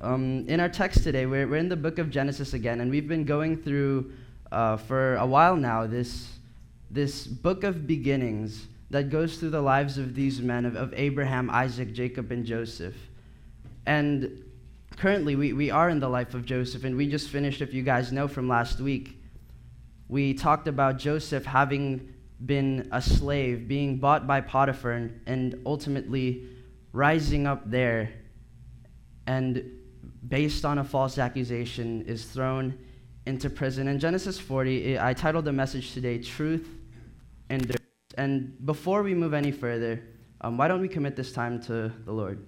um, in our text today, we're, we're in the book of Genesis again, and we've been going through uh, for a while now this, this book of beginnings that goes through the lives of these men of, of Abraham, Isaac, Jacob, and Joseph. And currently, we, we are in the life of Joseph, and we just finished, if you guys know from last week, we talked about Joseph having been a slave, being bought by Potiphar, and, and ultimately rising up there and based on a false accusation is thrown into prison. In Genesis 40, I titled the message today, Truth Endures And before we move any further, um, why don't we commit this time to the Lord?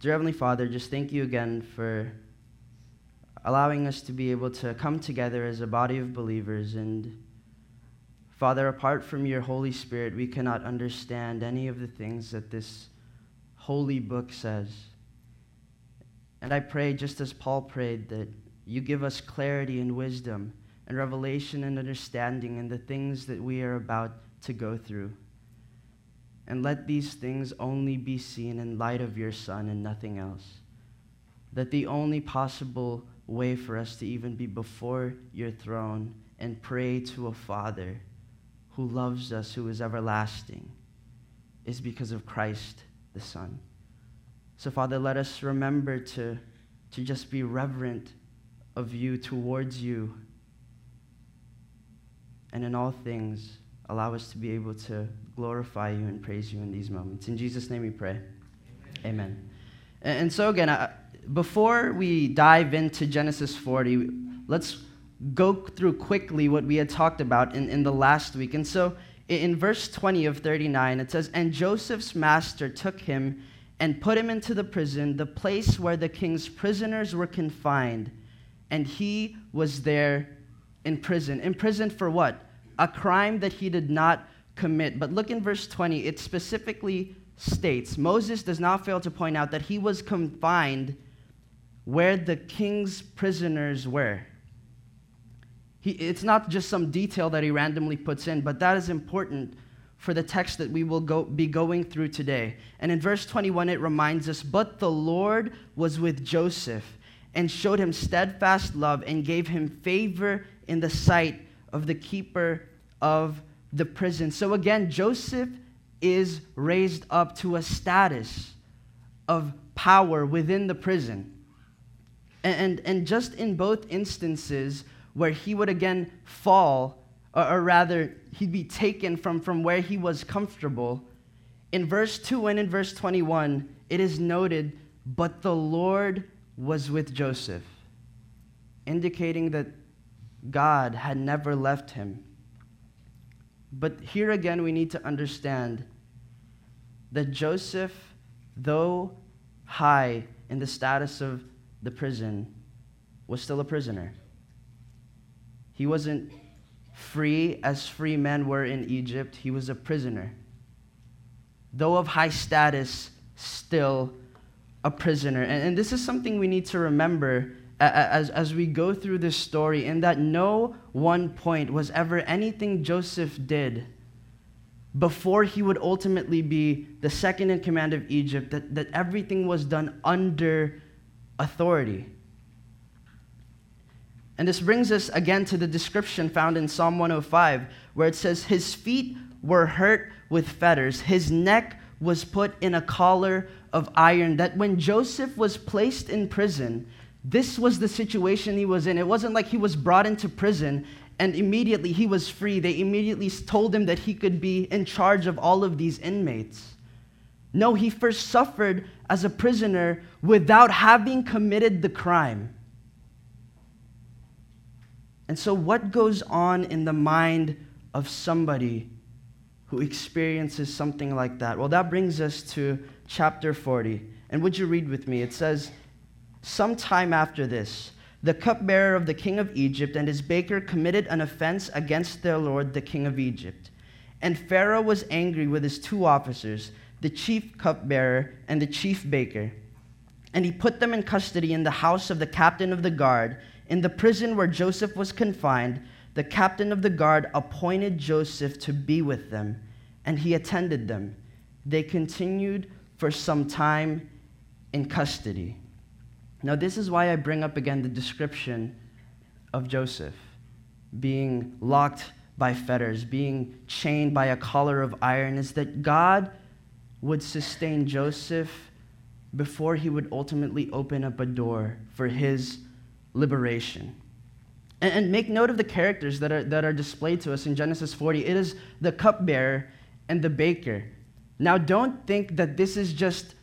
Dear Heavenly Father, just thank you again for allowing us to be able to come together as a body of believers. And Father, apart from your Holy Spirit, we cannot understand any of the things that this holy book says. And I pray, just as Paul prayed, that you give us clarity and wisdom and revelation and understanding in the things that we are about to go through. And let these things only be seen in light of your Son and nothing else. That the only possible way for us to even be before your throne and pray to a Father who loves us, who is everlasting, is because of Christ the Son. So, Father, let us remember to, to just be reverent of you towards you. And in all things, allow us to be able to glorify you and praise you in these moments. In Jesus' name we pray. Amen. Amen. And, so, again, I, before we dive into Genesis 40, let's go through quickly what we had talked about in, in the last week. And so in verse 20 of 39, it says, And Joseph's master took him and put him into the prison, the place where the king's prisoners were confined. And he was there in prison. In prison for what? A crime that he did not commit. But look in verse 20, it specifically states Moses does not fail to point out that he was confined where the king's prisoners were. He, it's not just some detail that he randomly puts in, but that is important for the text that we will go, be going through today. And in verse 21, it reminds us But the Lord was with Joseph and showed him steadfast love and gave him favor in the sight of the keeper of the prison. So again, Joseph is raised up to a status of power within the prison. And, and, just in both instances where he would again fall, or, or rather, he'd be taken from, from where he was comfortable, in verse 2 and in verse 21, it is noted, but the Lord was with Joseph, indicating that God had never left him. But here again, we need to understand that Joseph, though high in the status of the prison, was still a prisoner. He wasn't free as free men were in Egypt, he was a prisoner. Though of high status, still a prisoner. And, and this is something we need to remember as, as we go through this story, in that no one point was ever anything Joseph did before he would ultimately be the second in command of Egypt, that, that everything was done under authority. And this brings us again to the description found in Psalm 105, where it says, His feet were hurt with fetters, his neck was put in a collar of iron. That when Joseph was placed in prison, this was the situation he was in. It wasn't like he was brought into prison and immediately he was free. They immediately told him that he could be in charge of all of these inmates. No, he first suffered as a prisoner without having committed the crime. And so, what goes on in the mind of somebody who experiences something like that? Well, that brings us to chapter 40. And would you read with me? It says, Sometime after this, the cupbearer of the king of Egypt and his baker committed an offense against their lord, the king of Egypt. And Pharaoh was angry with his two officers the chief cupbearer, and the chief baker. And he put them in custody in the house of the captain of the guard. In the prison where Joseph was confined, the captain of the guard appointed Joseph to be with them, and he attended them. They continued for some time in custody. Now, this is why I bring up again the description of Joseph being locked by fetters, being chained by a collar of iron, is that God would sustain Joseph before he would ultimately open up a door for his liberation. And, and, make note of the characters that are, that are displayed to us in Genesis 40. It is the cupbearer and the baker. Now, don't think that this is just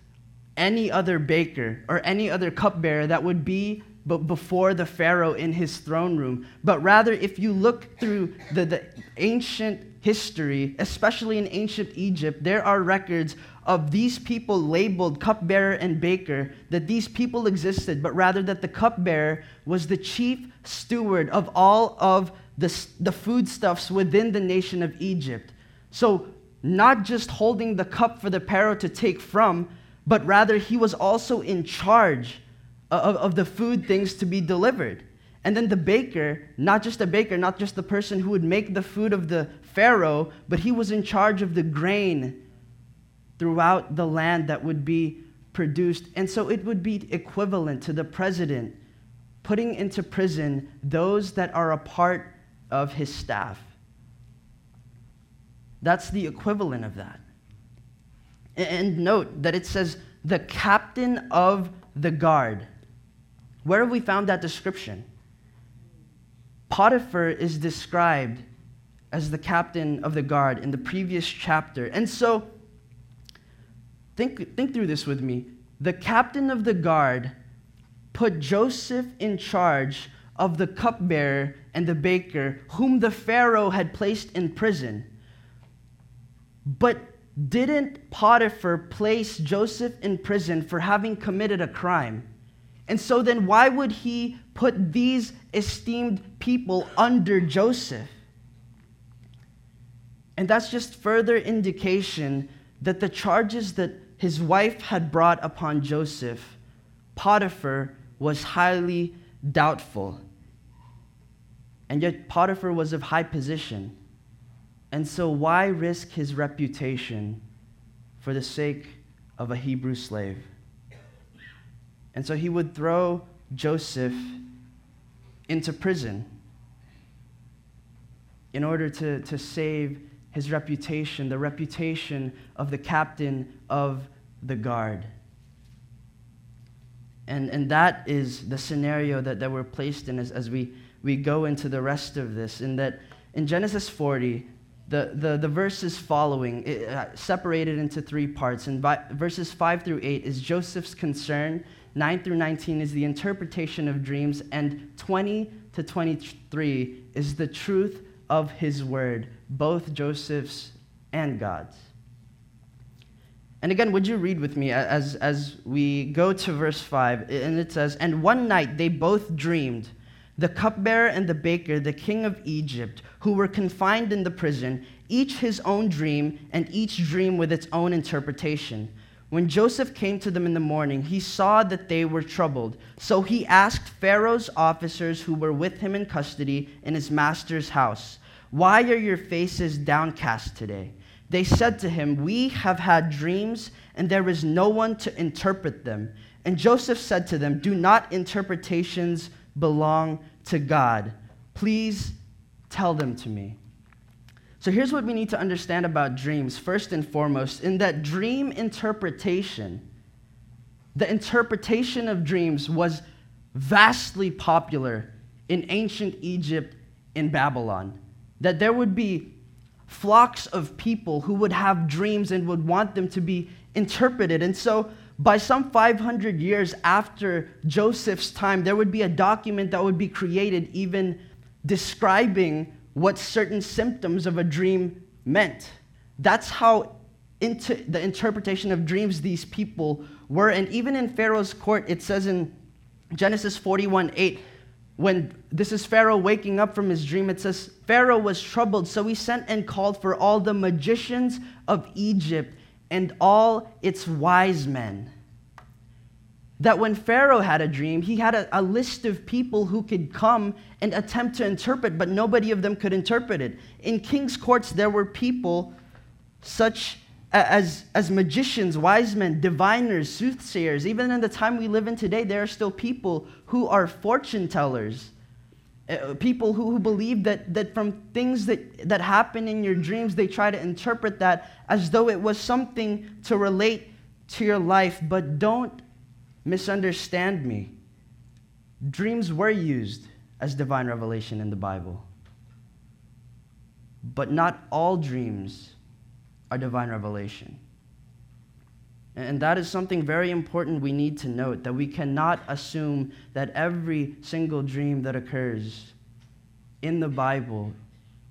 any other baker or any other cupbearer that would be but before the Pharaoh in his throne room. But rather, if you look through the, the ancient history, especially in ancient Egypt, there are records of these people labeled cupbearer and baker, that these people existed, but rather that the cupbearer was the chief steward of all of the, the foodstuffs within the nation of Egypt. So, not just holding the cup for the Pharaoh to take from, but rather he was also in charge of, of the food things to be delivered. And then the baker, not just the baker, not just the person who would make the food of the Pharaoh, but he was in charge of the grain throughout the land that would be produced. And so it would be equivalent to the president putting into prison those that are a part of his staff. That's the equivalent of that. And note that it says the captain of the guard. Where have we found that description? Potiphar is described as the captain of the guard in the previous chapter. And so, think, think through this with me. The captain of the guard put Joseph in charge of the cupbearer and the baker, whom the Pharaoh had placed in prison. But didn't Potiphar place Joseph in prison for having committed a crime? And so then, why would he put these esteemed people under Joseph? And that's just further indication that the charges that his wife had brought upon Joseph, Potiphar was highly doubtful. And yet, Potiphar was of high position. And so, why risk his reputation for the sake of a Hebrew slave? And so he would throw Joseph into prison in order to, to save his reputation, the reputation of the captain of the guard. And, and that is the scenario that, that we're placed in as, as we, we go into the rest of this. In that in Genesis 40, the, the, the verses following, it, uh, separated into three parts. And verses 5 through 8 is Joseph's concern 9 through 19 is the interpretation of dreams, and 20 to 23 is the truth of his word, both Joseph's and God's. And again, would you read with me as, as we go to verse 5? And it says, And one night they both dreamed, the cupbearer and the baker, the king of Egypt, who were confined in the prison, each his own dream, and each dream with its own interpretation. When Joseph came to them in the morning, he saw that they were troubled. So he asked Pharaoh's officers who were with him in custody in his master's house, Why are your faces downcast today? They said to him, We have had dreams, and there is no one to interpret them. And Joseph said to them, Do not interpretations belong to God? Please tell them to me. So here's what we need to understand about dreams, first and foremost. In that dream interpretation, the interpretation of dreams was vastly popular in ancient Egypt in Babylon. That there would be flocks of people who would have dreams and would want them to be interpreted. And so, by some 500 years after Joseph's time, there would be a document that would be created even describing what certain symptoms of a dream meant. That's how into the interpretation of dreams these people were. And even in Pharaoh's court, it says in Genesis 41 8, when this is Pharaoh waking up from his dream, it says, Pharaoh was troubled, so he sent and called for all the magicians of Egypt and all its wise men that when Pharaoh had a dream, he had a, a, list of people who could come and attempt to interpret, but nobody of them could interpret it. In king's courts, there were people such as, as magicians, wise men, diviners, soothsayers, even in the time we live in today, there are still people who are fortune tellers. Uh, people who, who believe that, that from things that, that happen in your dreams, they try to interpret that as though it was something to relate to your life. But don't misunderstand me. Dreams were used as divine revelation in the Bible. But not all dreams are divine revelation. And that is something very important we need to note that we cannot assume that every single dream that occurs in the Bible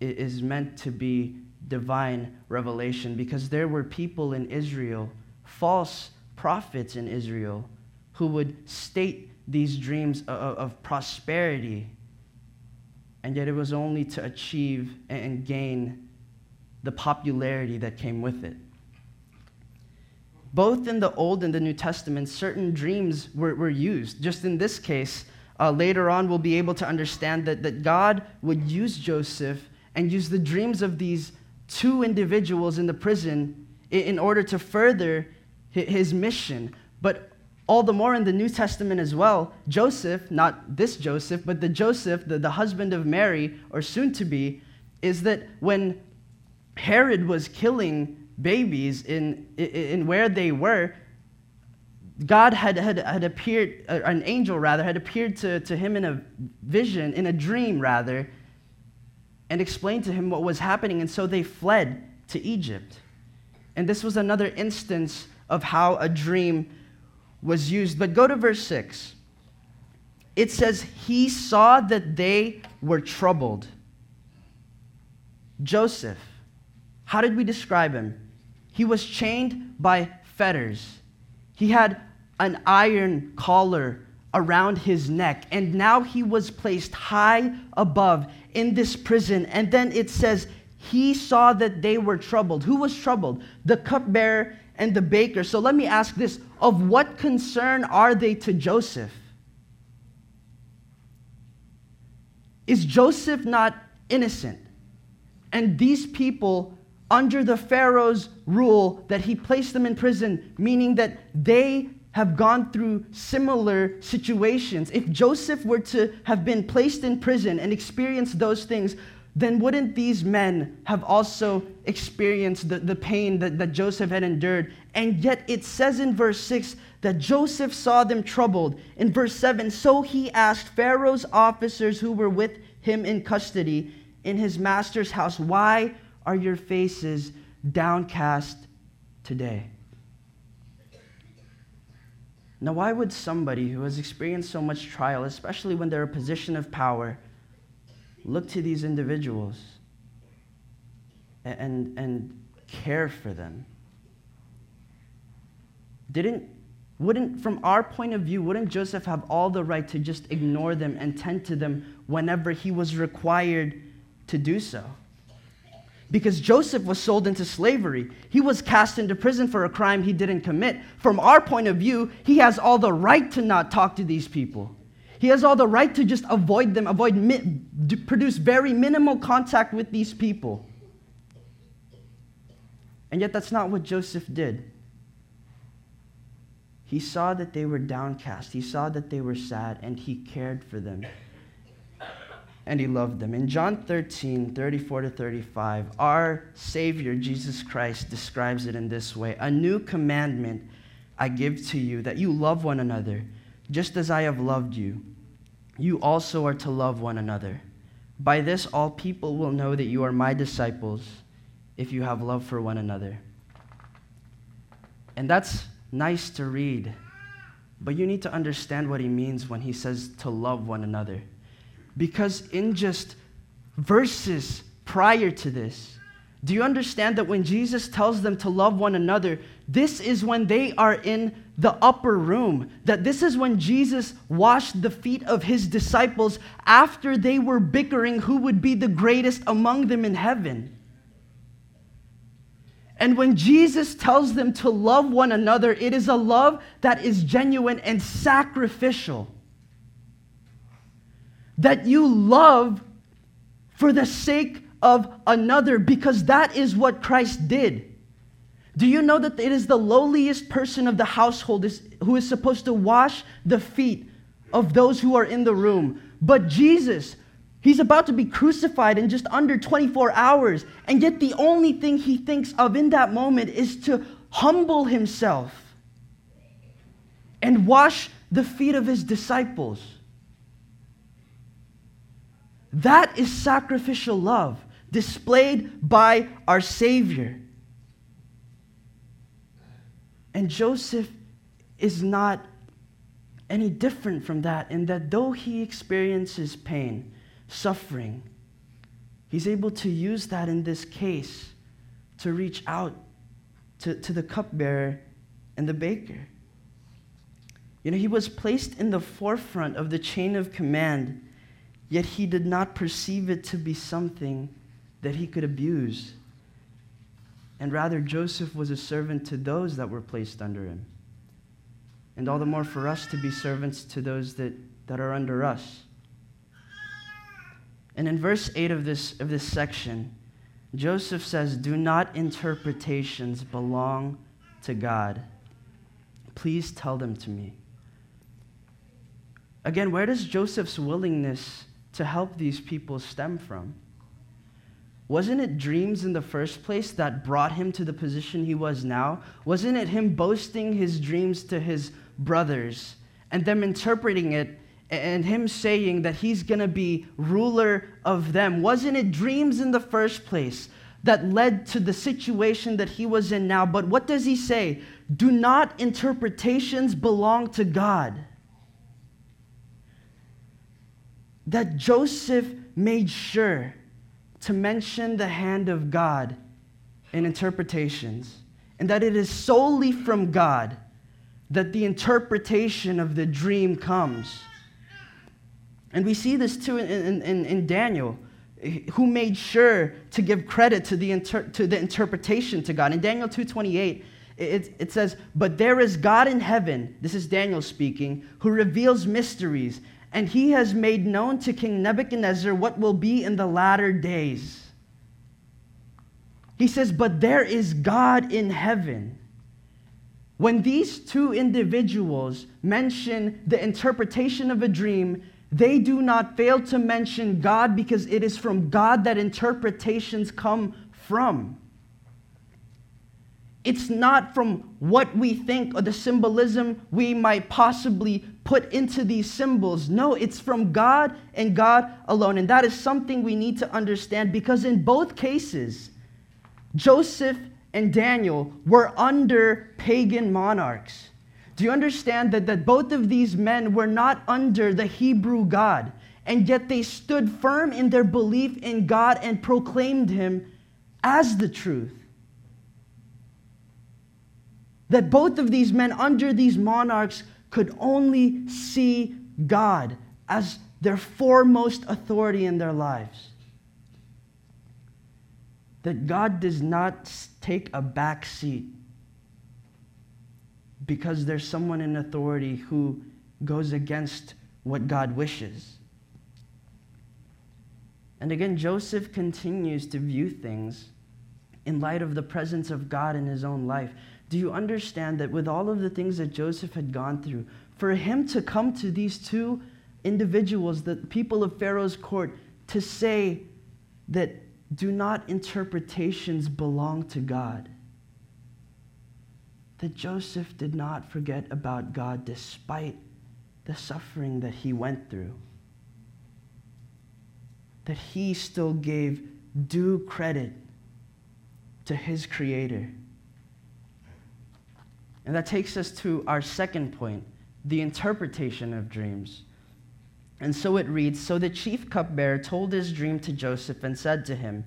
is meant to be divine revelation because there were people in Israel, false prophets in Israel, who would state these dreams of, of prosperity, and yet it was only to achieve and gain the popularity that came with it. Both in the Old and the New Testament, certain dreams were, were used. Just in this case, uh, later on, we'll be able to understand that, that God would use Joseph and use the dreams of these two individuals in the prison in, in order to further his mission. But all the more in the New Testament as well, Joseph, not this Joseph, but the Joseph, the, the husband of Mary, or soon to be, is that when Herod was killing babies in, in, in where they were, God had, had, had appeared, uh, an angel rather, had appeared to, to him in a vision, in a dream rather, and explained to him what was happening. And so they fled to Egypt. And this was another instance of how a dream was used. But go to verse 6. It says, He saw that they were troubled. Joseph, how did we describe him? He was chained by fetters. He had an iron collar around his neck, and now he was placed high above in this prison. And then it says, he saw that they were troubled. Who was troubled? The cupbearer and the baker. So let me ask this of what concern are they to Joseph? Is Joseph not innocent? And these people, under the Pharaoh's rule that he placed them in prison, meaning that they have gone through similar situations. If Joseph were to have been placed in prison and experienced those things, then wouldn't these men have also experienced the, the pain that, that Joseph had endured? And yet it says in verse 6 that Joseph saw them troubled. In verse 7, so he asked Pharaoh's officers who were with him in custody in his master's house, Why are your faces downcast today? Now, why would somebody who has experienced so much trial, especially when they're a position of power, look to these individuals and, and care for them. Didn't, wouldn't, from our point of view, wouldn't Joseph have all the right to just ignore them and tend to them whenever he was required to do so? Because Joseph was sold into slavery. He was cast into prison for a crime he didn't commit. From our point of view, he has all the right to not talk to these people. He has all the right to just avoid them, avoid, produce very minimal contact with these people. And yet, that's not what Joseph did. He saw that they were downcast, he saw that they were sad, and he cared for them. And he loved them. In John 13, 34 to 35, our Savior, Jesus Christ, describes it in this way A new commandment I give to you, that you love one another just as I have loved you, you also are to love one another. By this, all people will know that you are my disciples if you have love for one another. And that's nice to read, but you need to understand what he means when he says to love one another. Because in just verses prior to this, do you understand that when Jesus tells them to love one another, this is when they are in the upper room. That this is when Jesus washed the feet of his disciples after they were bickering who would be the greatest among them in heaven. And when Jesus tells them to love one another, it is a love that is genuine and sacrificial. That you love for the sake of another, because that is what Christ did. Do you know that it is the lowliest person of the household who is supposed to wash the feet of those who are in the room? But Jesus, he's about to be crucified in just under 24 hours, and yet the only thing he thinks of in that moment is to humble himself and wash the feet of his disciples. That is sacrificial love displayed by our Savior. And Joseph is not any different from that in that though he experiences pain, suffering, he's able to use that in this case to reach out to, to the cupbearer and the baker. You know, he was placed in the forefront of the chain of command, yet he did not perceive it to be something that he could abuse. And rather, Joseph was a servant to those that were placed under him. And all the more for us to be servants to those that, that are under us. And in verse 8 of this, of this section, Joseph says, Do not interpretations belong to God? Please tell them to me. Again, where does Joseph's willingness to help these people stem from? Wasn't it dreams in the first place that brought him to the position he was now? Wasn't it him boasting his dreams to his brothers and them interpreting it and him saying that he's going to be ruler of them? Wasn't it dreams in the first place that led to the situation that he was in now? But what does he say? Do not interpretations belong to God? That Joseph made sure to mention the hand of God in interpretations, and that it is solely from God that the interpretation of the dream comes. And we see this too in, in, in Daniel, who made sure to give credit to the, inter, to the interpretation to God. In Daniel 2.28, it, it says, But there is God in heaven, this is Daniel speaking, who reveals mysteries and he has made known to King Nebuchadnezzar what will be in the latter days. He says, But there is God in heaven. When these two individuals mention the interpretation of a dream, they do not fail to mention God because it is from God that interpretations come from. It's not from what we think or the symbolism we might possibly put into these symbols. No, it's from God and God alone. And that is something we need to understand because in both cases, Joseph and Daniel were under pagan monarchs. Do you understand that, that both of these men were not under the Hebrew God, and yet they stood firm in their belief in God and proclaimed Him as the truth? That both of these men under these monarchs could only see God as their foremost authority in their lives. That God does not take a back seat because there's someone in authority who goes against what God wishes. And again, Joseph continues to view things in light of the presence of God in his own life. Do you understand that with all of the things that Joseph had gone through, for him to come to these two individuals, the people of Pharaoh's court, to say that do not interpretations belong to God? That Joseph did not forget about God despite the suffering that he went through. That he still gave due credit to his Creator. And that takes us to our second point the interpretation of dreams. And so it reads So the chief cupbearer told his dream to Joseph and said to him,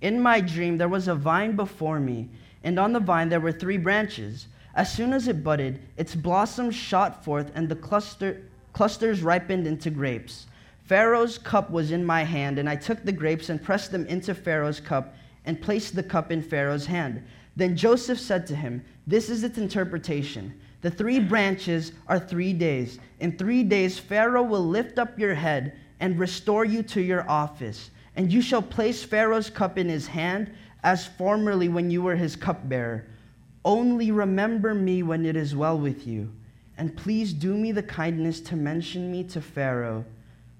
In my dream there was a vine before me, and on the vine there were three branches. As soon as it budded, its blossoms shot forth, and the cluster, clusters ripened into grapes. Pharaoh's cup was in my hand, and I took the grapes and pressed them into Pharaoh's cup and placed the cup in Pharaoh's hand. Then Joseph said to him, This is its interpretation. The three branches are three days. In three days, Pharaoh will lift up your head and restore you to your office. And you shall place Pharaoh's cup in his hand as formerly when you were his cupbearer. Only remember me when it is well with you, and please do me the kindness to mention me to Pharaoh,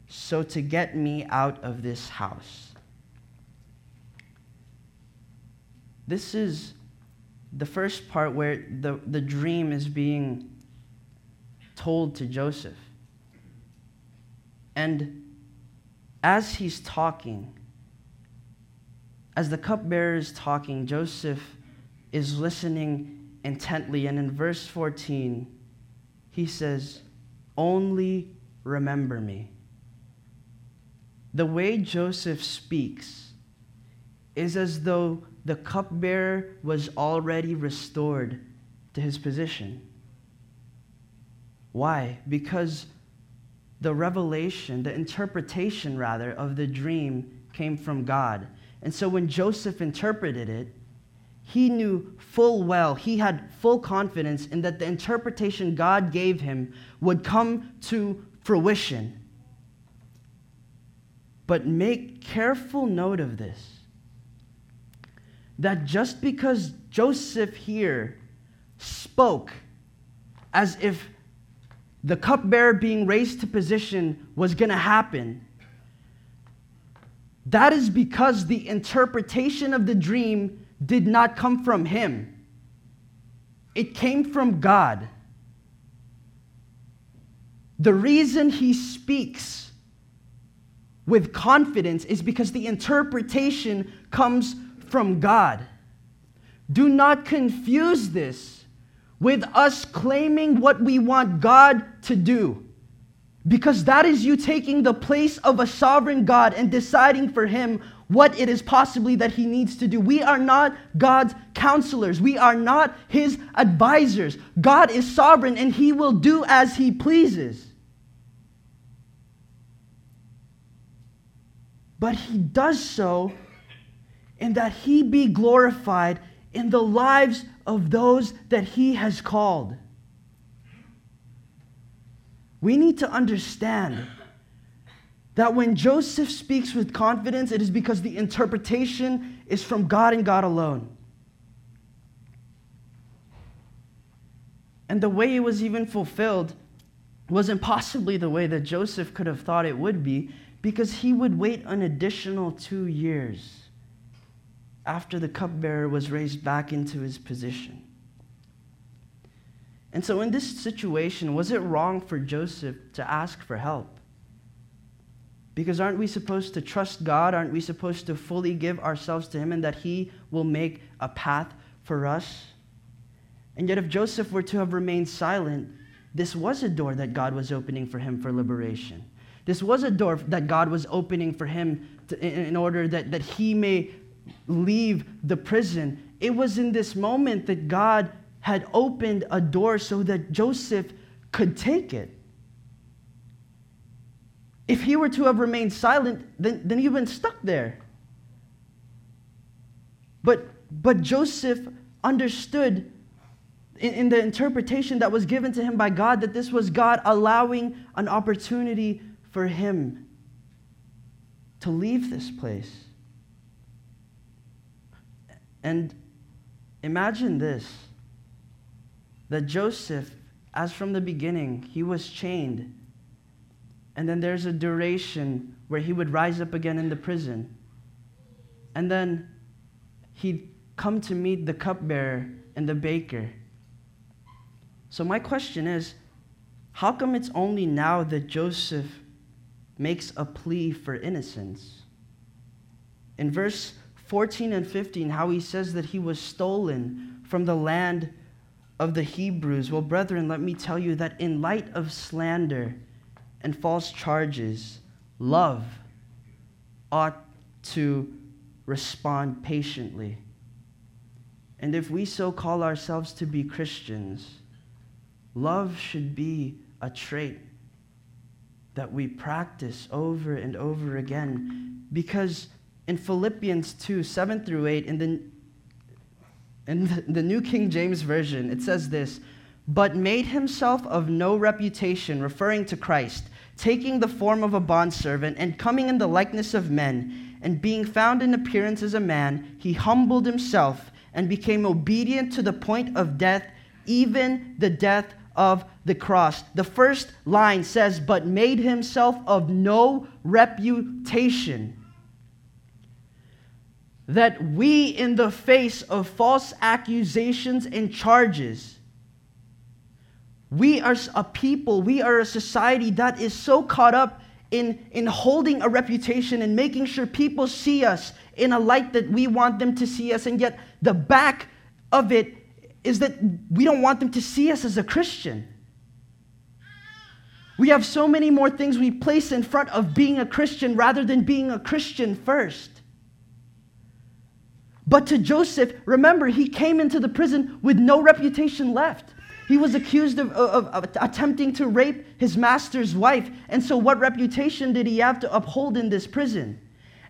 so to get me out of this house. This is the first part where the, the dream is being told to Joseph. And as he's talking, as the cupbearer is talking, Joseph is listening intently. And in verse 14, he says, Only remember me. The way Joseph speaks is as though the cupbearer was already restored to his position. Why? Because the revelation, the interpretation rather, of the dream came from God. And so when Joseph interpreted it, he knew full well, he had full confidence in that the interpretation God gave him would come to fruition. But make careful note of this that just because Joseph here spoke as if the cupbearer being raised to position was going to happen, that is because the interpretation of the dream did not come from him, it came from God. The reason he speaks with confidence is because the interpretation comes from God. Do not confuse this with us claiming what we want God to do. Because that is you taking the place of a sovereign God and deciding for Him what it is possibly that He needs to do. We are not God's counselors, we are not His advisors. God is sovereign and He will do as He pleases. But He does so in that He be glorified in the lives of those that He has called. We need to understand that when Joseph speaks with confidence, it is because the interpretation is from God and God alone. And the way it was even fulfilled wasn't possibly the way that Joseph could have thought it would be, because he would wait an additional two years after the cupbearer was raised back into his position. And so, in this situation, was it wrong for Joseph to ask for help? Because aren't we supposed to trust God? Aren't we supposed to fully give ourselves to Him and that He will make a path for us? And yet, if Joseph were to have remained silent, this was a door that God was opening for him for liberation. This was a door that God was opening for him to, in order that, that he may leave the prison. It was in this moment that God had opened a door so that Joseph could take it. If he were to have remained silent, then, then he'd been stuck there. But, but Joseph understood in, in the interpretation that was given to him by God that this was God allowing an opportunity for him to leave this place. And imagine this that Joseph, as from the beginning, he was chained. And then there's a duration where he would rise up again in the prison. And then he'd come to meet the cupbearer and the baker. So, my question is how come it's only now that Joseph makes a plea for innocence? In verse 14 and 15, how he says that he was stolen from the land of the Hebrews. Well, brethren, let me tell you that in light of slander and false charges, love ought to respond patiently. And if we so call ourselves to be Christians, love should be a trait that we practice over and over again. Because in Philippians 2 7 through 8, in the in the New King James Version, it says this But made himself of no reputation, referring to Christ, taking the form of a bondservant, and coming in the likeness of men, and being found in appearance as a man, he humbled himself and became obedient to the point of death, even the death of the cross. The first line says, But made himself of no reputation. That we, in the face of false accusations and charges, we are a people, we are a society that is so caught up in, in holding a reputation and making sure people see us in a light that we want them to see us. And yet, the back of it is that we don't want them to see us as a Christian. We have so many more things we place in front of being a Christian rather than being a Christian first. But to Joseph, remember, he came into the prison with no reputation left. He was accused of, of, of, attempting to rape his master's wife. And so, what reputation did he have to uphold in this prison?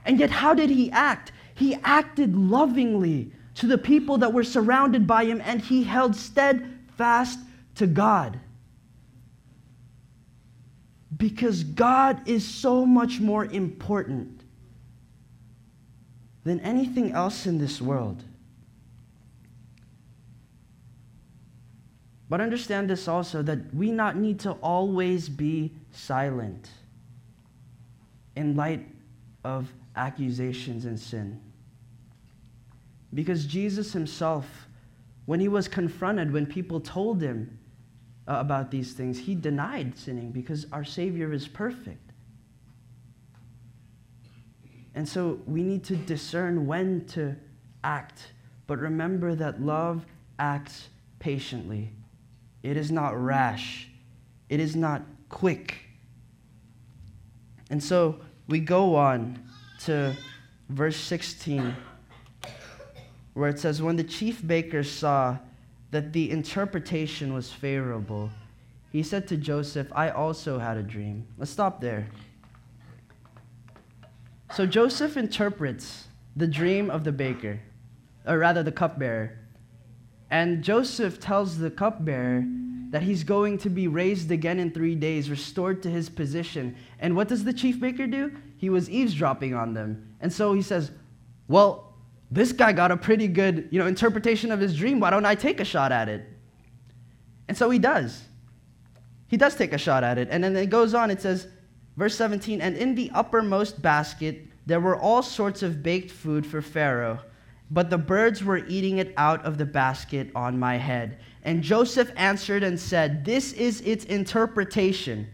And yet, how did he act? He acted lovingly to the people that were surrounded by him, and he held steadfast to God. Because God is so much more important than anything else in this world. But understand this also that we not need to always be silent in light of accusations and sin. Because Jesus himself, when he was confronted, when people told him uh, about these things, he denied sinning because our Savior is perfect. And so we need to discern when to act. But remember that love acts patiently. It is not rash. It is not quick. And so we go on to verse 16, where it says, When the chief baker saw that the interpretation was favorable, he said to Joseph, I also had a dream. Let's stop there. So Joseph interprets the dream of the baker, or rather the cupbearer. And Joseph tells the cupbearer that he's going to be raised again in three days, restored to his position. And what does the chief baker do? He was eavesdropping on them. And so he says, Well, this guy got a pretty good you know, interpretation of his dream. Why don't I take a shot at it? And so he does. He does take a shot at it. And then it goes on, it says, verse 17, and in the uppermost basket there were all sorts of baked food for Pharaoh but the birds were eating it out of the basket on my head. And Joseph answered and said, This is its interpretation.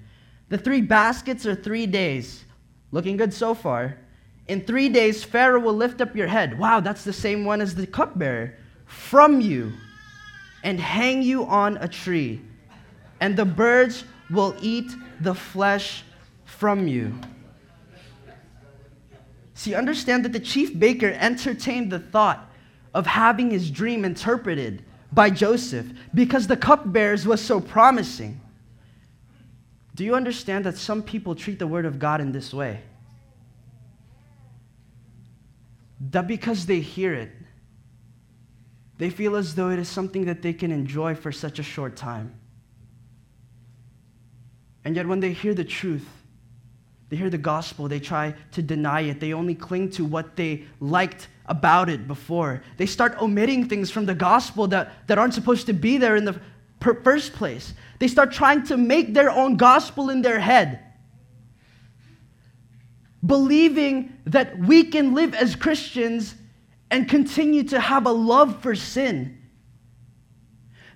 The three baskets are three days. Looking good so far. In three days, Pharaoh will lift up your head. Wow, that's the same one as the cupbearer. From you and hang you on a tree. And the birds will eat the flesh from you. See, understand that the chief baker entertained the thought of having his dream interpreted by Joseph because the cupbearers was so promising. Do you understand that some people treat the word of God in this way? That because they hear it, they feel as though it is something that they can enjoy for such a short time. And yet, when they hear the truth, they hear the gospel, they try to deny it. They only cling to what they liked about it before. They start omitting things from the gospel that, that aren't supposed to be there in the per- first place. They start trying to make their own gospel in their head, believing that we can live as Christians and continue to have a love for sin.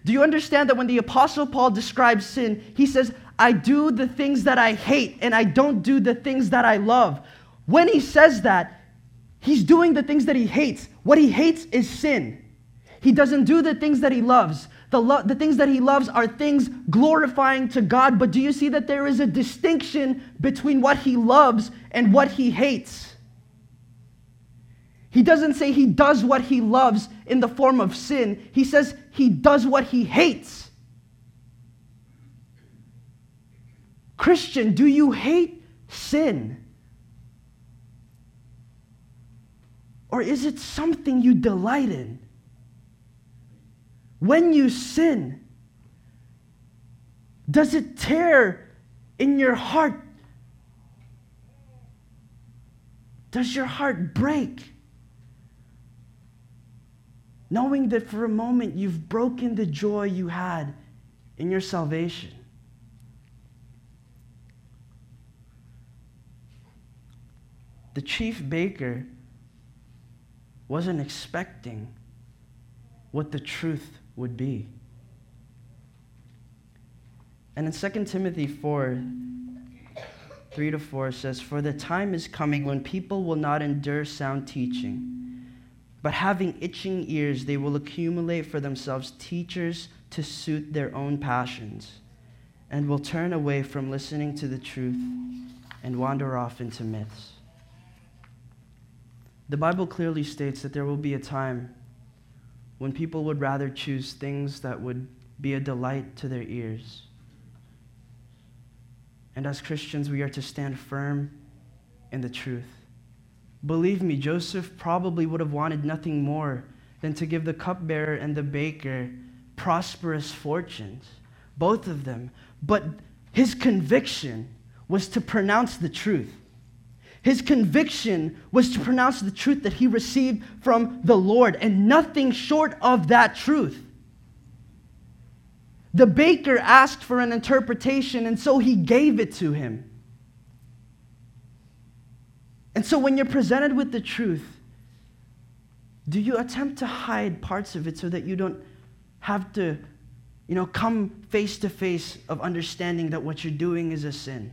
Do you understand that when the Apostle Paul describes sin, he says, I do the things that I hate and I don't do the things that I love. When he says that, he's doing the things that he hates. What he hates is sin. He doesn't do the things that he loves. The, lo- the things that he loves are things glorifying to God. But do you see that there is a distinction between what he loves and what he hates? He doesn't say he does what he loves in the form of sin, he says he does what he hates. Christian, do you hate sin? Or is it something you delight in? When you sin, does it tear in your heart? Does your heart break? knowing that for a moment you've broken the joy you had in your salvation. The chief baker wasn't expecting what the truth would be. And in 2 Timothy 4, 3 to 4 says, For the time is coming when people will not endure sound teaching, but having itching ears, they will accumulate for themselves teachers to suit their own passions, and will turn away from listening to the truth and wander off into myths. The Bible clearly states that there will be a time when people would rather choose things that would be a delight to their ears and as Christians, we are to stand firm in the truth. Believe me, Joseph probably would have wanted nothing more than to give the cupbearer and the baker prosperous fortunes, both of them. But his conviction was to pronounce the truth. His conviction was to pronounce the truth that he received from the Lord, and nothing short of that truth. The baker asked for an interpretation, and so he gave it to him. And so when you're presented with the truth, do you attempt to hide parts of it so that you don't have to, you know, come face to face of understanding that what you're doing is a sin?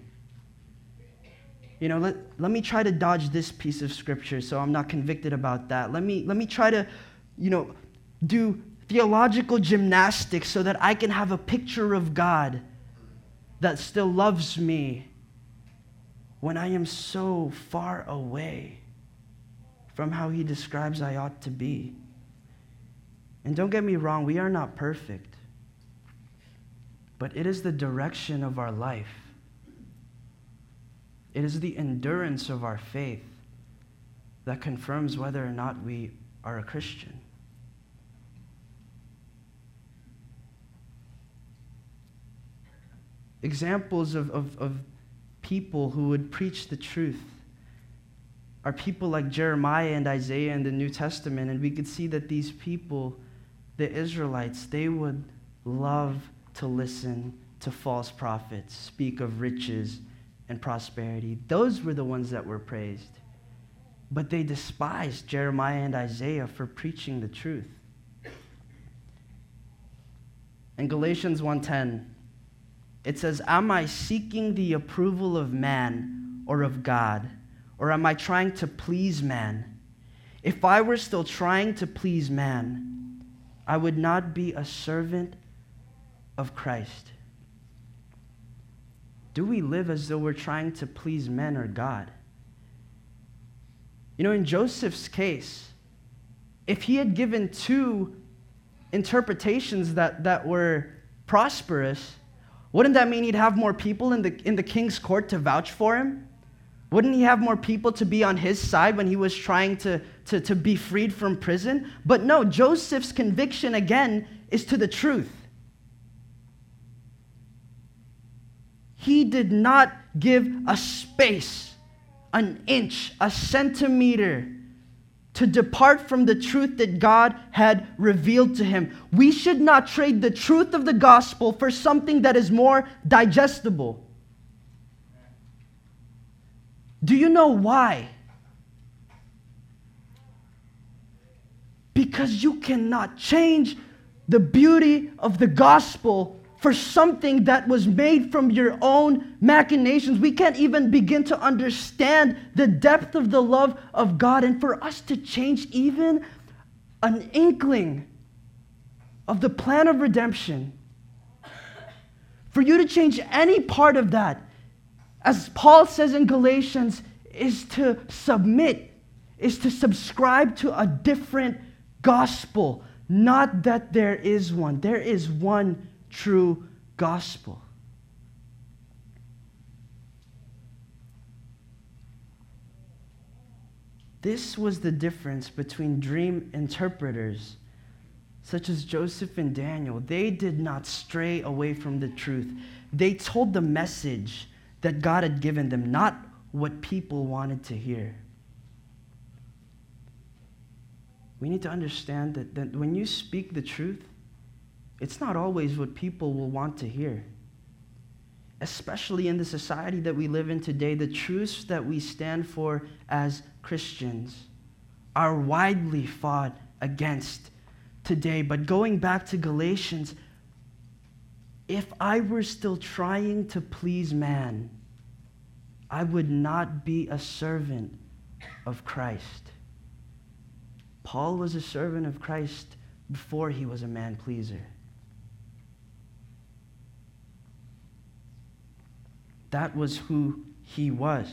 You know, let, let me try to dodge this piece of scripture so I'm not convicted about that. Let me, let me try to, you know, do theological gymnastics so that I can have a picture of God that still loves me when I am so far away from how he describes I ought to be. And don't get me wrong, we are not perfect, but it is the direction of our life. It is the endurance of our faith that confirms whether or not we are a Christian. examples of, of, of people who would preach the truth are people like Jeremiah and Isaiah in the New Testament. And we could see that these people, the Israelites, they would love to listen to false prophets, speak of riches and prosperity. Those were the ones that were praised. But they despised Jeremiah and Isaiah for preaching the truth. In Galatians 1:10, it says, Am I seeking the approval of man or of God? Or am I trying to please man? If I were still trying to please man, I would not be a servant of Christ. Do we live as though we're trying to please men or God? You know, in Joseph's case, if he had given two interpretations that, that were prosperous, wouldn't that mean he'd have more people in the, in the king's court to vouch for him? Wouldn't he have more people to be on his side when he was trying to, to, to be freed from prison? But no, Joseph's conviction again is to the truth. He did not give a space, an inch, a centimeter to depart from the truth that God had revealed to him. We should not trade the truth of the gospel for something that is more digestible. Do you know why? Because you cannot change the beauty of the gospel for something that was made from your own machinations. We can't even begin to understand the depth of the love of God. And for us to change even an inkling of the plan of redemption, for you to change any part of that, as Paul says in Galatians, is to submit, is to subscribe to a different gospel. Not that there is one, there is one true gospel. This was the difference between dream interpreters, such as Joseph and Daniel. They did not stray away from the truth. They told the message that God had given them, not what people wanted to hear. we need to understand that, that when you speak the truth, it's not always what people will want to hear. Especially in the society that we live in today, the truths that we stand for as Christians are widely fought against today. But going back to Galatians, if I were still trying to please man, I would not be a servant of Christ. Paul was a servant of Christ before he was a man pleaser. That was who he was.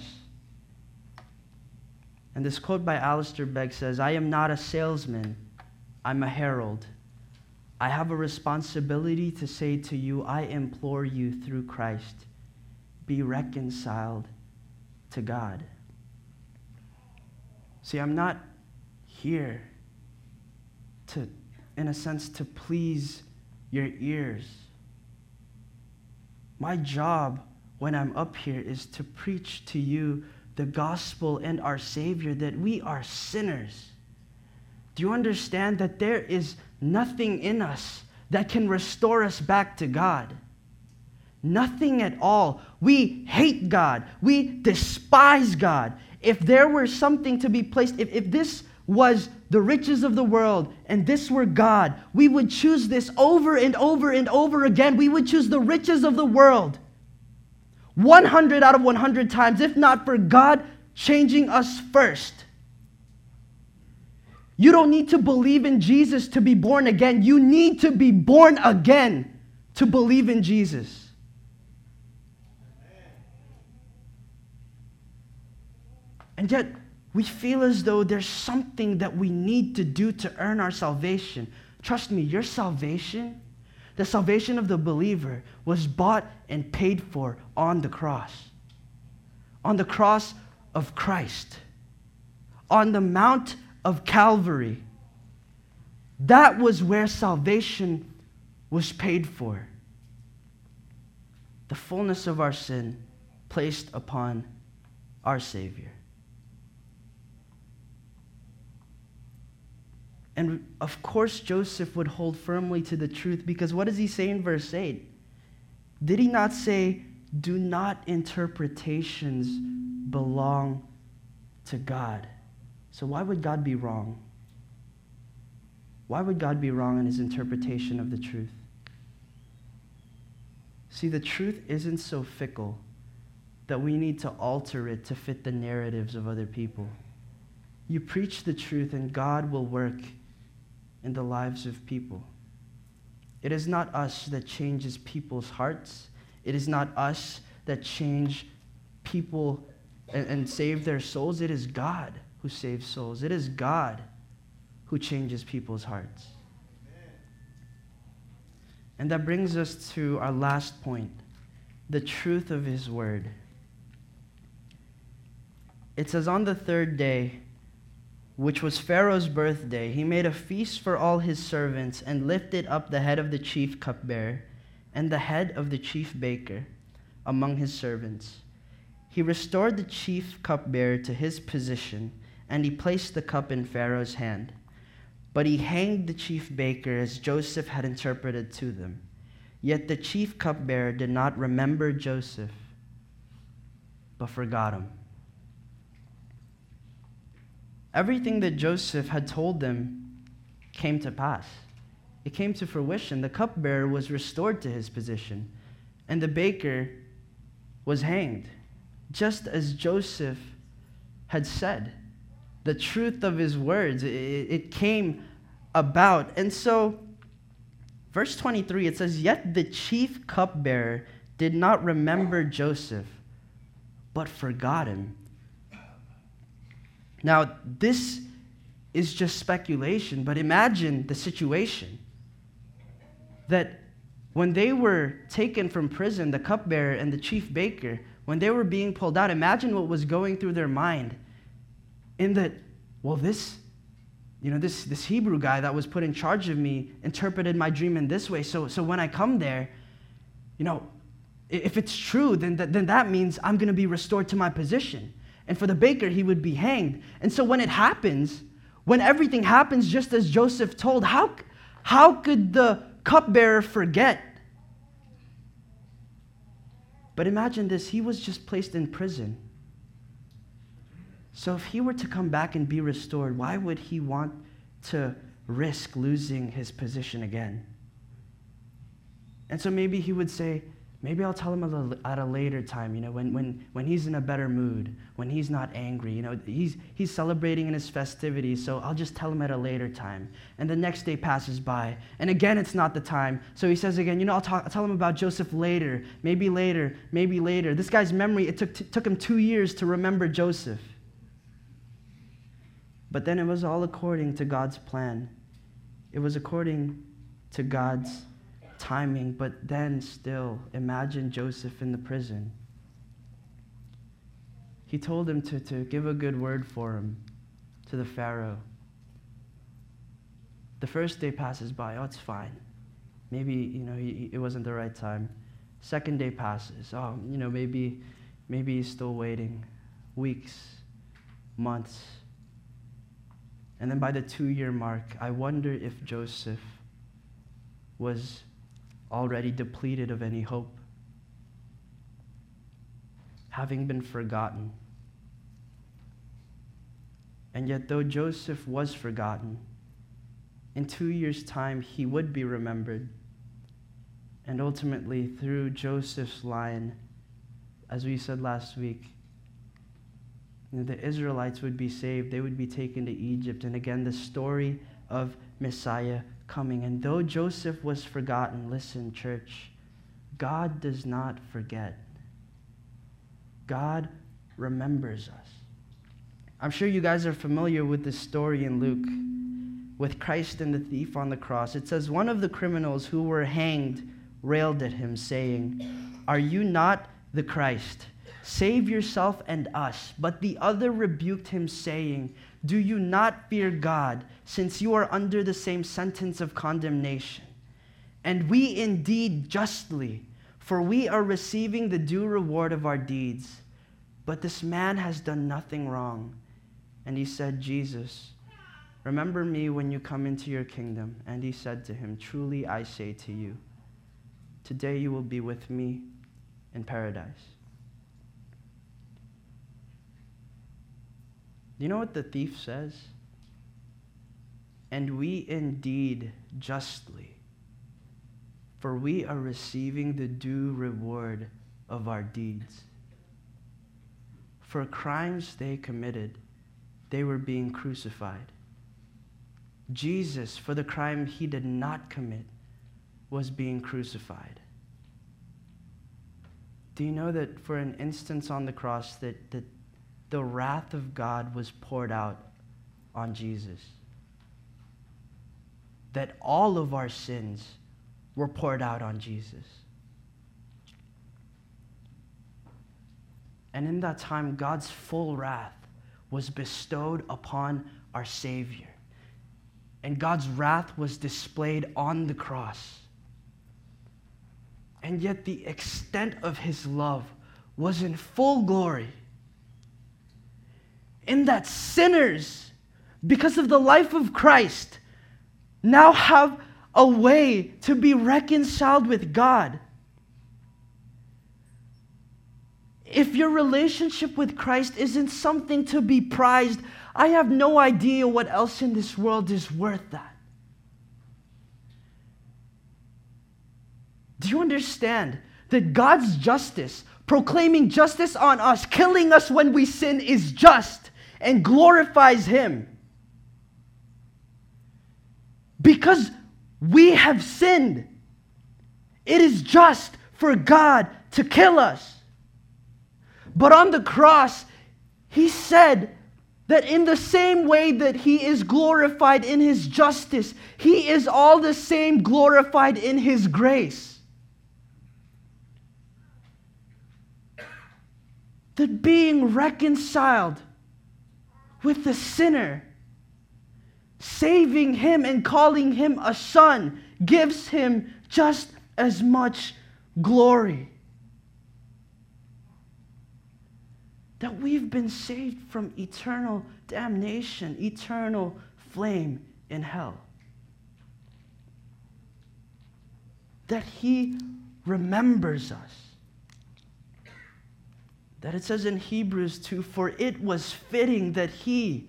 And this quote by Alistair Begg says I am not a salesman, I'm a herald. I have a responsibility to say to you, I implore you through Christ, be reconciled to God. See, I'm not here to, in a sense, to please your ears. My job when I'm up here is to preach to you the gospel and our Savior that we are sinners. Do you understand that there is nothing in us that can restore us back to God? Nothing at all. We hate God. We despise God. If there were something to be placed, if, if this was the riches of the world and this were God, we would choose this over and over and over again. We would choose the riches of the world 100 out of 100 times, if not for God changing us first. You don't need to believe in Jesus to be born again. You need to be born again to believe in Jesus. And yet, we feel as though there's something that we need to do to earn our salvation. Trust me, your salvation the salvation of the believer was bought and paid for on the cross. On the cross of Christ. On the Mount of Calvary. That was where salvation was paid for. The fullness of our sin placed upon our Savior. And of course, Joseph would hold firmly to the truth because what does he say in verse 8? Did he not say, Do not interpretations belong to God? So, why would God be wrong? Why would God be wrong in his interpretation of the truth? See, the truth isn't so fickle that we need to alter it to fit the narratives of other people. You preach the truth, and God will work in the lives of people. It is not us that changes people's hearts. It is not us that change people and, and save their souls. It is God who saves souls. It is God who changes people's hearts. And that brings us to our last point the truth of His Word. It says, On the third day, which was Pharaoh's birthday, he made a feast for all his servants and lifted up the head of the chief cupbearer and the head of the chief baker among his servants. He restored the chief cupbearer to his position, and he placed the cup in Pharaoh's hand. But he hanged the chief baker as Joseph had interpreted to them. Yet the chief cupbearer did not remember Joseph, but forgot him. Everything that Joseph had told them came to pass. It came to fruition. The cupbearer was restored to his position, and the baker was hanged, just as Joseph had said. The truth of his words, it, it came about. And so, verse 23, it says, Yet the chief cupbearer did not remember Joseph, but forgot him. Now, this is just speculation, but imagine the situation that when they were taken from prison, the cupbearer and the chief baker, when they were being pulled out, imagine what was going through their mind. In that, well, this, you know, this, this Hebrew guy that was put in charge of me interpreted my dream in this way. So, so when I come there, you know, if it's true, then, then that means I'm going to be restored to my position. And for the baker, he would be hanged. And so when it happens, when everything happens just as Joseph told, how, how could the cupbearer forget? But imagine this he was just placed in prison. So if he were to come back and be restored, why would he want to risk losing his position again? And so maybe he would say, Maybe I'll tell him at a later time, you know, when, when, when he's in a better mood, when he's not angry. You know, he's, he's celebrating in his festivities, so I'll just tell him at a later time. And the next day passes by, and again it's not the time. So he says again, you know, I'll, talk, I'll tell him about Joseph later, maybe later, maybe later. This guy's memory, it took, t- took him two years to remember Joseph. But then it was all according to God's plan. It was according to God's timing, but then still, imagine Joseph in the prison. He told him to, to give a good word for him to the Pharaoh. The first day passes by, oh, it's fine. Maybe, you know, he, it wasn't the right time. Second day passes, oh, you know, maybe, maybe he's still waiting. Weeks, months. And then by the two year mark, I wonder if Joseph was already depleted of any hope, having been forgotten. And yet, though Joseph was forgotten, in two years' time he would be remembered. And ultimately, through Joseph's line, as we said last week, the Israelites would be saved. They would be taken to Egypt. And again, the story of Messiah coming. And though Joseph was forgotten, listen, church, God does not forget. God remembers us. I'm sure you guys are familiar with this story in Luke with Christ and the thief on the cross. It says, One of the criminals who were hanged railed at him, saying, Are you not the Christ? Save yourself and us. But the other rebuked him, saying, Do you not fear God, since you are under the same sentence of condemnation? And we indeed justly, for we are receiving the due reward of our deeds. But this man has done nothing wrong. And he said, Jesus, remember me when you come into your kingdom. And he said to him, Truly I say to you, today you will be with me in paradise. Do you know what the thief says? And we indeed justly, for we are receiving the due reward of our deeds. For crimes they committed, they were being crucified. Jesus, for the crime he did not commit, was being crucified. Do you know that for an instance on the cross that, that the wrath of God was poured out on Jesus. That all of our sins were poured out on Jesus. And in that time, God's full wrath was bestowed upon our Savior. And God's wrath was displayed on the cross. And yet, the extent of his love was in full glory in that sinners, because of the life of Christ, now have a way to be reconciled with God. If your relationship with Christ isn't something to be prized, I have no idea what else in this world is worth that. Do you understand that God's justice, proclaiming justice on us, killing us when we sin, is just? and glorifies Him. Because we have sinned, it is just for God to kill us. But on the cross, He said, that in the same way that he is glorified in his justice, he is all the same glorified in his grace. That being reconciled with the sinner. Saving him and calling him a son gives him just as much glory. That we've been saved from eternal damnation, eternal flame in hell. That he remembers us. That it says in Hebrews 2 For it was fitting that he,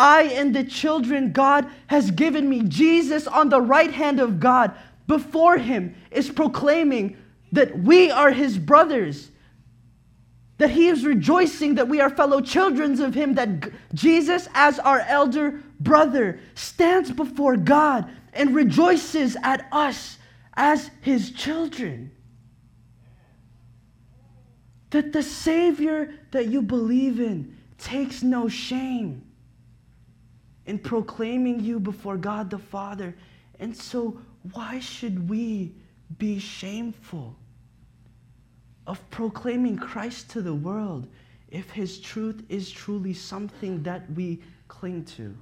I and the children God has given me. Jesus on the right hand of God before him is proclaiming that we are his brothers. That he is rejoicing that we are fellow children of him, that Jesus, as our elder brother, stands before God and rejoices at us as his children. That the Savior that you believe in takes no shame in proclaiming you before God the Father. And so, why should we be shameful of proclaiming Christ to the world if his truth is truly something that we cling to?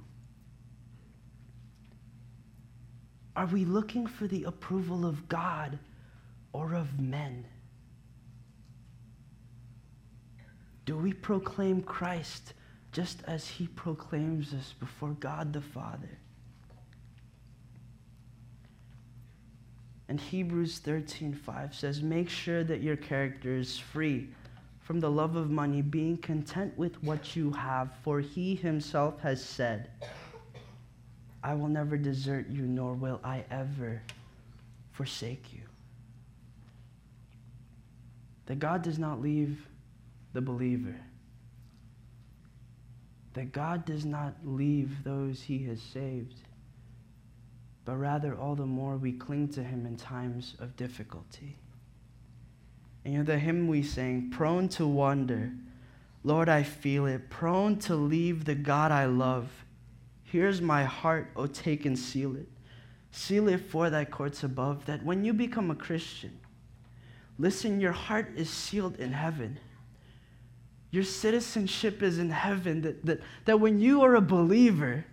Are we looking for the approval of God or of men? Do we proclaim Christ just as he proclaims us before God the Father? And Hebrews 13:5 says, "Make sure that your character is free from the love of money, being content with what you have, for he himself has said, I will never desert you, nor will I ever forsake you." That God does not leave the believer. That God does not leave those he has saved, but rather all the more we cling to him in times of difficulty. And you know, the hymn we sang, prone to wander, Lord, I feel it, prone to leave the God I love. Here's my heart, oh, take and seal it. Seal it for thy courts above, that when you become a Christian, listen, your heart is sealed in heaven your citizenship is in heaven, that, that, that when you are a believer,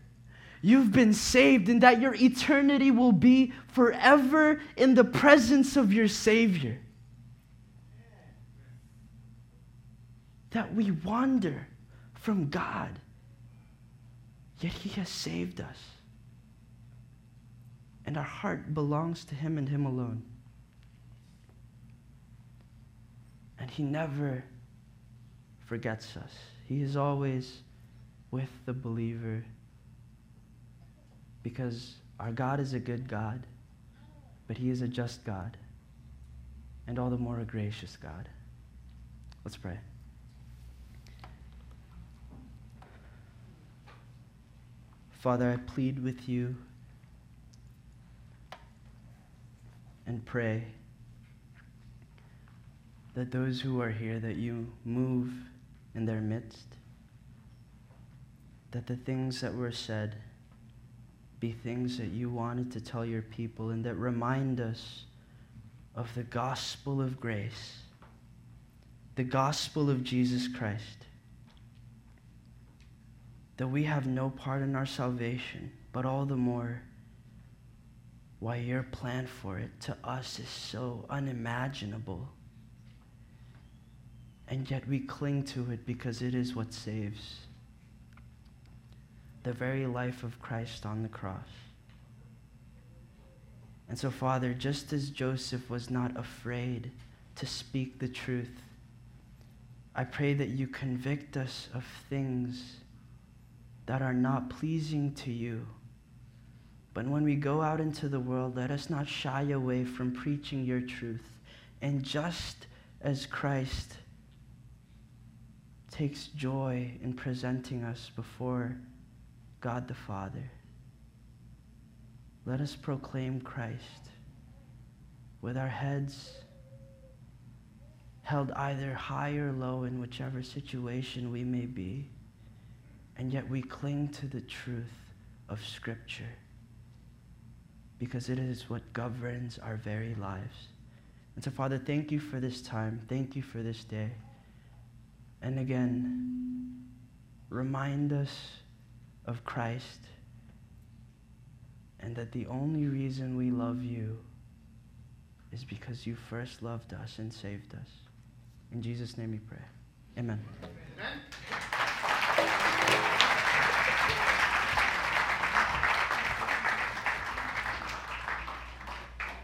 you've been saved, and that your eternity will be forever in the presence of your Savior. That we wander from God, yet He has saved us. And our heart belongs to Him and Him alone. And He never forgets us. He is always with the believer because our God is a good God, but He is a just God and all the more a gracious God. Let's pray. Father, I plead with you and pray that those who are here, that you move in their midst. That the things that were said be things that you wanted to tell your people and that remind us of the gospel of grace, the gospel of Jesus Christ. That we have no part in our salvation, but all the more why your plan for it to us is so unimaginable and yet we cling to it because it is what saves. The very life of Christ on the cross. And so, Father, just as Joseph was not afraid to speak the truth, I pray that you convict us of things that are not pleasing to you. But when we go out into the world, let us not shy away from preaching your truth. And just as Christ takes joy in presenting us before God the Father. Let us proclaim Christ with our heads held either high or low in whichever situation we may be, and yet we cling to the truth of Scripture because it is what governs our very lives. And so, Father, thank you for this time. Thank you for this day. And again, remind us of Christ and that the only reason we love you is because you first loved us and saved us. In Jesus' name we pray. Amen. Amen.